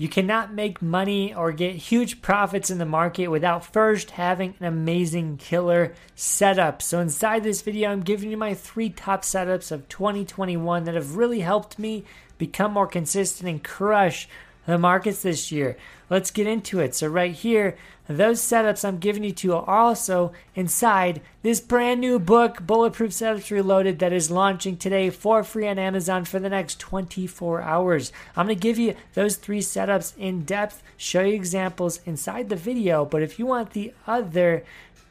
You cannot make money or get huge profits in the market without first having an amazing killer setup. So, inside this video, I'm giving you my three top setups of 2021 that have really helped me become more consistent and crush the markets this year. Let's get into it. So, right here, those setups I'm giving you to are also inside this brand new book, Bulletproof Setups Reloaded, that is launching today for free on Amazon for the next 24 hours. I'm going to give you those three setups in depth, show you examples inside the video. But if you want the other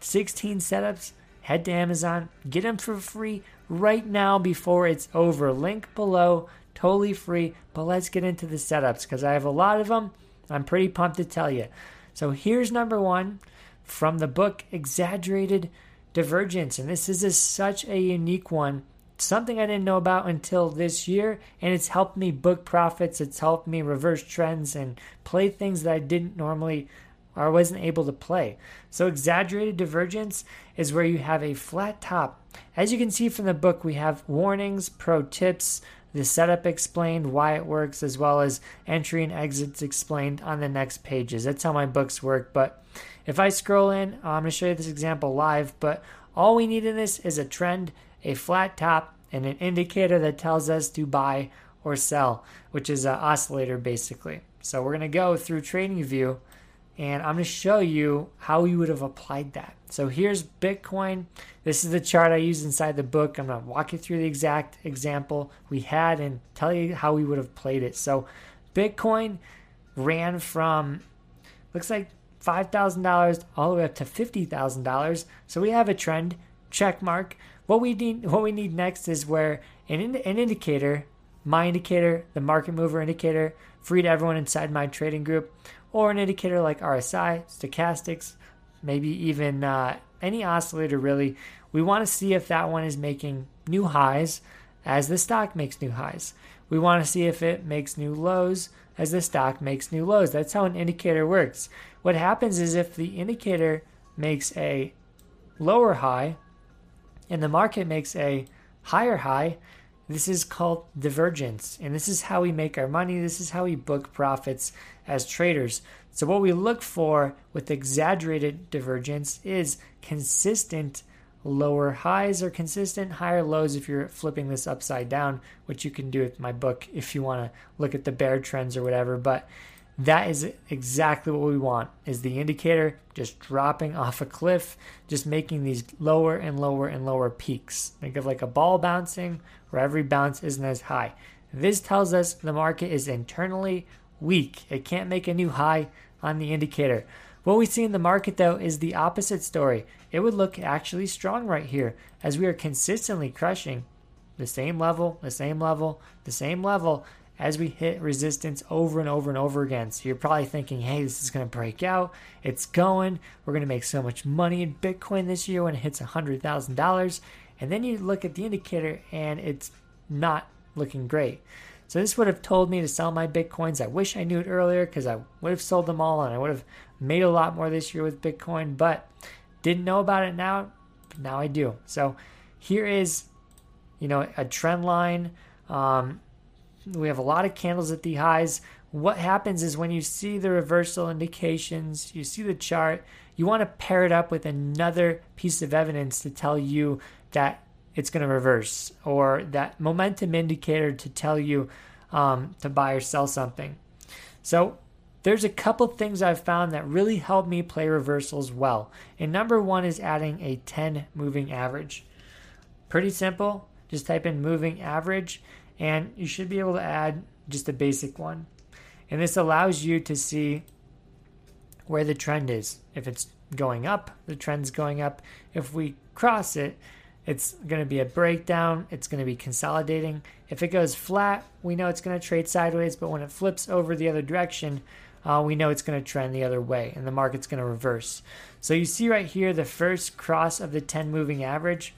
16 setups, head to Amazon, get them for free right now before it's over. Link below, totally free. But let's get into the setups because I have a lot of them. I'm pretty pumped to tell you. So here's number one from the book Exaggerated Divergence. And this is a, such a unique one. Something I didn't know about until this year, and it's helped me book profits. It's helped me reverse trends and play things that I didn't normally or wasn't able to play. So, exaggerated divergence is where you have a flat top. As you can see from the book, we have warnings, pro tips, the setup explained, why it works, as well as entry and exits explained on the next pages. That's how my books work. But if I scroll in, I'm going to show you this example live. But all we need in this is a trend, a flat top, and an indicator that tells us to buy or sell, which is an oscillator basically. So we're going to go through TradingView and I'm going to show you how we would have applied that. So here's Bitcoin. This is the chart I use inside the book. I'm going to walk you through the exact example we had and tell you how we would have played it. So Bitcoin ran from looks like $5,000 all the way up to $50,000. So we have a trend check mark. What we need what we need next is where an, an indicator, my indicator, the market mover indicator, free to everyone inside my trading group or an indicator like RSI, stochastics, maybe even uh, any oscillator really. We want to see if that one is making new highs as the stock makes new highs. We want to see if it makes new lows as the stock makes new lows. That's how an indicator works. What happens is if the indicator makes a lower high and the market makes a higher high, this is called divergence, and this is how we make our money. This is how we book profits as traders. So, what we look for with exaggerated divergence is consistent lower highs or consistent higher lows if you're flipping this upside down, which you can do with my book if you want to look at the bear trends or whatever. But that is exactly what we want is the indicator just dropping off a cliff just making these lower and lower and lower peaks. Think of like a ball bouncing where every bounce isn't as high. This tells us the market is internally weak. It can't make a new high on the indicator. What we see in the market though is the opposite story. It would look actually strong right here as we are consistently crushing the same level the same level the same level as we hit resistance over and over and over again. So you're probably thinking, hey, this is going to break out. It's going. We're going to make so much money in Bitcoin this year when it hits $100,000. And then you look at the indicator and it's not looking great. So this would have told me to sell my Bitcoins. I wish I knew it earlier because I would have sold them all and I would have made a lot more this year with Bitcoin, but didn't know about it now. Now I do. So here is, you know, a trend line. Um, we have a lot of candles at the highs. What happens is when you see the reversal indications, you see the chart, you want to pair it up with another piece of evidence to tell you that it's going to reverse or that momentum indicator to tell you um, to buy or sell something. So there's a couple things I've found that really help me play reversals well. And number one is adding a 10 moving average. Pretty simple. Just type in moving average and you should be able to add just a basic one. And this allows you to see where the trend is. If it's going up, the trend's going up. If we cross it, it's going to be a breakdown. It's going to be consolidating. If it goes flat, we know it's going to trade sideways, but when it flips over the other direction, uh, we know it's going to trend the other way and the market's going to reverse. So you see right here the first cross of the 10 moving average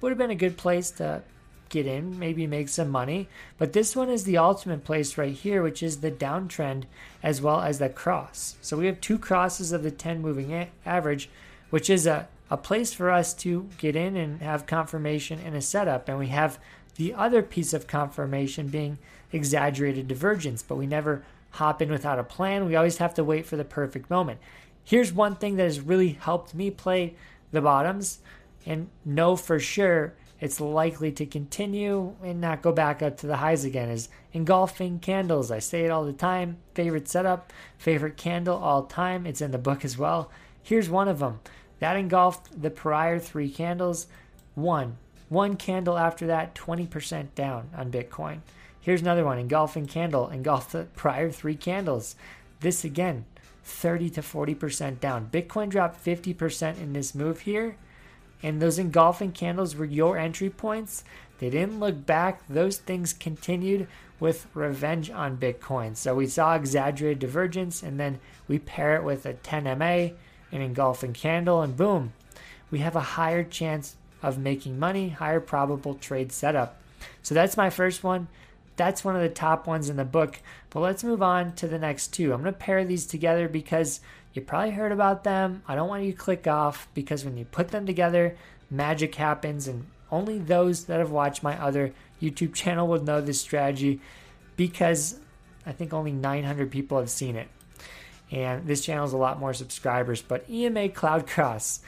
would have been a good place to get in, maybe make some money. But this one is the ultimate place right here, which is the downtrend as well as the cross. So we have two crosses of the 10 moving average, which is a, a place for us to get in and have confirmation in a setup. And we have the other piece of confirmation being exaggerated divergence, but we never hop in without a plan. We always have to wait for the perfect moment. Here's one thing that has really helped me play the bottoms and know for sure it's likely to continue and not go back up to the highs again is engulfing candles. I say it all the time. Favorite setup, favorite candle all time. It's in the book as well. Here's one of them. That engulfed the prior three candles. One. One candle after that, 20% down on Bitcoin. Here's another one. Engulfing candle. Engulfed the prior three candles. This again, 30 to 40% down. Bitcoin dropped 50% in this move here and those engulfing candles were your entry points. They didn't look back. Those things continued with revenge on Bitcoin. So we saw exaggerated divergence, and then we pair it with a 10 MA, an engulfing candle, and boom, we have a higher chance of making money, higher probable trade setup. So that's my first one. That's one of the top ones in the book. But let's move on to the next two. I'm going to pair these together because you probably heard about them. I don't want you to click off because when you put them together, magic happens, and only those that have watched my other YouTube channel will know this strategy because I think only 900 people have seen it. And this channel has a lot more subscribers. But EMA Cloud Cross,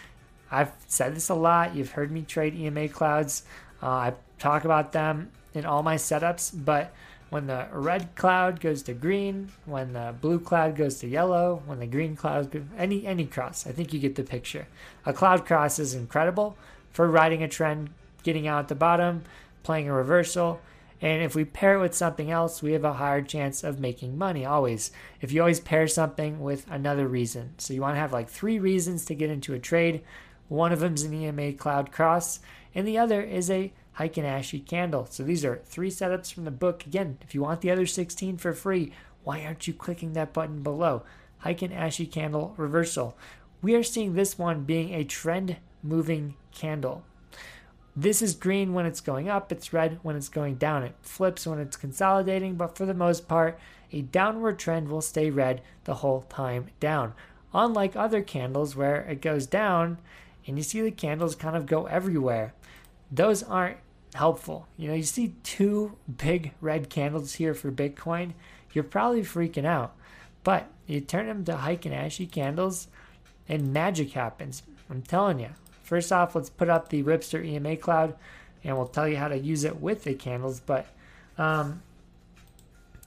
I've said this a lot. You've heard me trade EMA clouds. Uh, I talk about them in all my setups, but when the red cloud goes to green, when the blue cloud goes to yellow, when the green cloud any any cross. I think you get the picture. A cloud cross is incredible for riding a trend, getting out at the bottom, playing a reversal. And if we pair it with something else, we have a higher chance of making money always. If you always pair something with another reason. So you want to have like three reasons to get into a trade. One of them is an EMA cloud cross, and the other is a Heiken Ashi candle. So these are three setups from the book. Again, if you want the other 16 for free, why aren't you clicking that button below? Heiken Ashi candle reversal. We are seeing this one being a trend moving candle. This is green when it's going up, it's red when it's going down. It flips when it's consolidating, but for the most part, a downward trend will stay red the whole time down. Unlike other candles where it goes down and you see the candles kind of go everywhere. Those aren't helpful. You know, you see two big red candles here for Bitcoin, you're probably freaking out. But you turn them to Heiken Ashi candles, and magic happens. I'm telling you. First off, let's put up the Ripster EMA cloud, and we'll tell you how to use it with the candles. But um,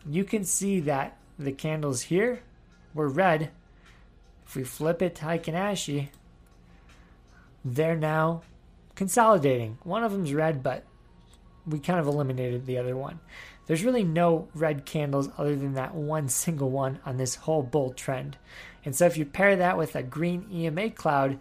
you can see that the candles here were red. If we flip it to and Ashi, they're now consolidating. One of them's red, but we kind of eliminated the other one. There's really no red candles other than that one single one on this whole bull trend. And so if you pair that with a green EMA cloud,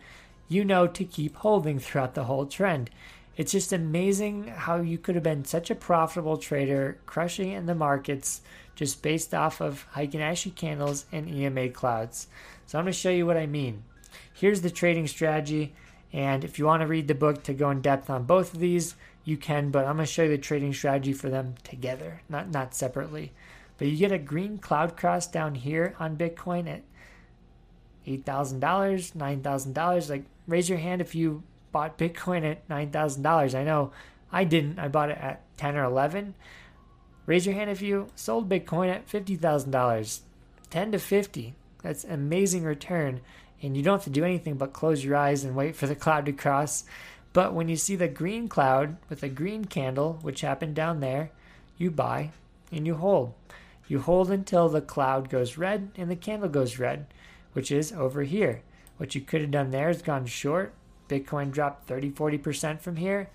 you know to keep holding throughout the whole trend. It's just amazing how you could have been such a profitable trader, crushing in the markets just based off of Heiken candles and EMA clouds. So I'm going to show you what I mean. Here's the trading strategy. And if you want to read the book to go in depth on both of these, you can, but I'm going to show you the trading strategy for them together, not not separately. But you get a green cloud cross down here on Bitcoin at eight thousand dollars, nine thousand dollars. Like raise your hand if you bought Bitcoin at nine thousand dollars. I know I didn't. I bought it at ten or eleven. Raise your hand if you sold Bitcoin at fifty thousand dollars. Ten to fifty. That's amazing return. And you don't have to do anything but close your eyes and wait for the cloud to cross but when you see the green cloud with a green candle, which happened down there, you buy and you hold. You hold until the cloud goes red and the candle goes red, which is over here. What you could have done there is gone short. Bitcoin dropped 30 40% from here.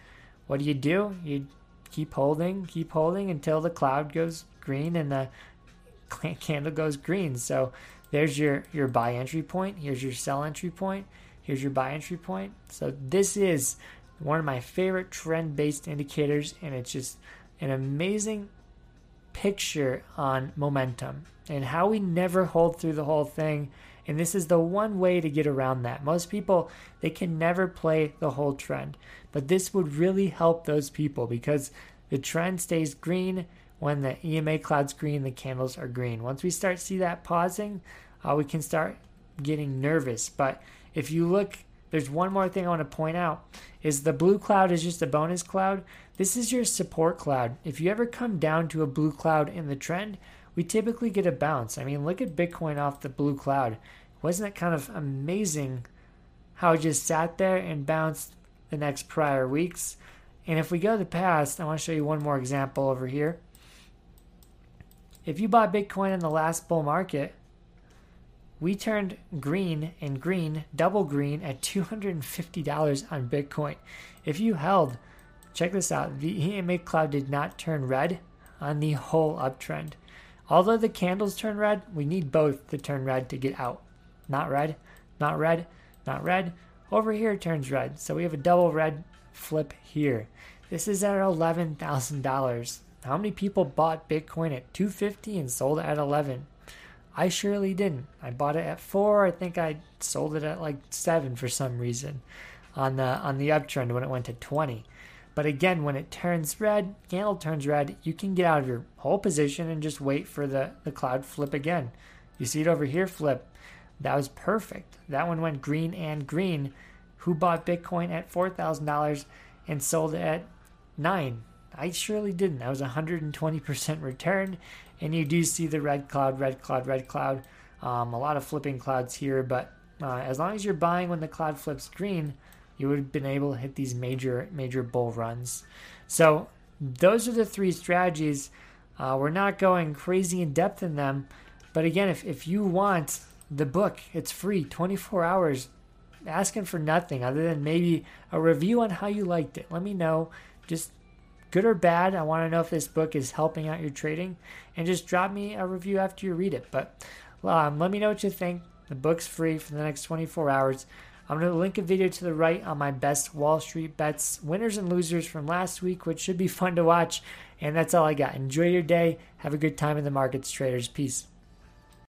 What do you do? You keep holding, keep holding until the cloud goes green and the candle goes green. So there's your, your buy entry point. Here's your sell entry point. Here's your buy entry point. So this is one of my favorite trend based indicators, and it's just an amazing picture on momentum and how we never hold through the whole thing. And this is the one way to get around that. Most people, they can never play the whole trend. But this would really help those people because the trend stays green when the EMA cloud's green, the candles are green. Once we start see that pausing, uh, we can start getting nervous. But if you look, there's one more thing I want to point out is the blue cloud is just a bonus cloud. This is your support cloud. If you ever come down to a blue cloud in the trend, we typically get a bounce. I mean, look at Bitcoin off the blue cloud. Wasn't it kind of amazing how it just sat there and bounced the next prior weeks? And if we go to the past, I want to show you one more example over here. If you bought Bitcoin in the last bull market, we turned green and green, double green, at $250 on Bitcoin. If you held, check this out, the EMA cloud did not turn red on the whole uptrend. Although the candles turn red, we need both to turn red to get out. Not red, not red, not red. Over here turns red. So we have a double red flip here. This is at $11,000. How many people bought Bitcoin at 250 and sold it at 11? I surely didn't. I bought it at 4. I think I sold it at like 7 for some reason on the on the uptrend when it went to 20. But again, when it turns red, candle turns red, you can get out of your whole position and just wait for the, the cloud flip again. You see it over here flip. That was perfect. That one went green and green. Who bought Bitcoin at $4,000 and sold it at 9? I surely didn't. That was 120% return. And you do see the red cloud, red cloud, red cloud. Um, a lot of flipping clouds here, but uh, as long as you're buying when the cloud flips green, you would have been able to hit these major major bull runs. So those are the three strategies. Uh, we're not going crazy in depth in them, but again, if if you want the book, it's free, 24 hours, asking for nothing other than maybe a review on how you liked it. Let me know, just good or bad. I want to know if this book is helping out your trading, and just drop me a review after you read it. But um, let me know what you think. The book's free for the next 24 hours. I'm going to link a video to the right on my best Wall Street bets, winners and losers from last week, which should be fun to watch. And that's all I got. Enjoy your day. Have a good time in the markets, traders. Peace.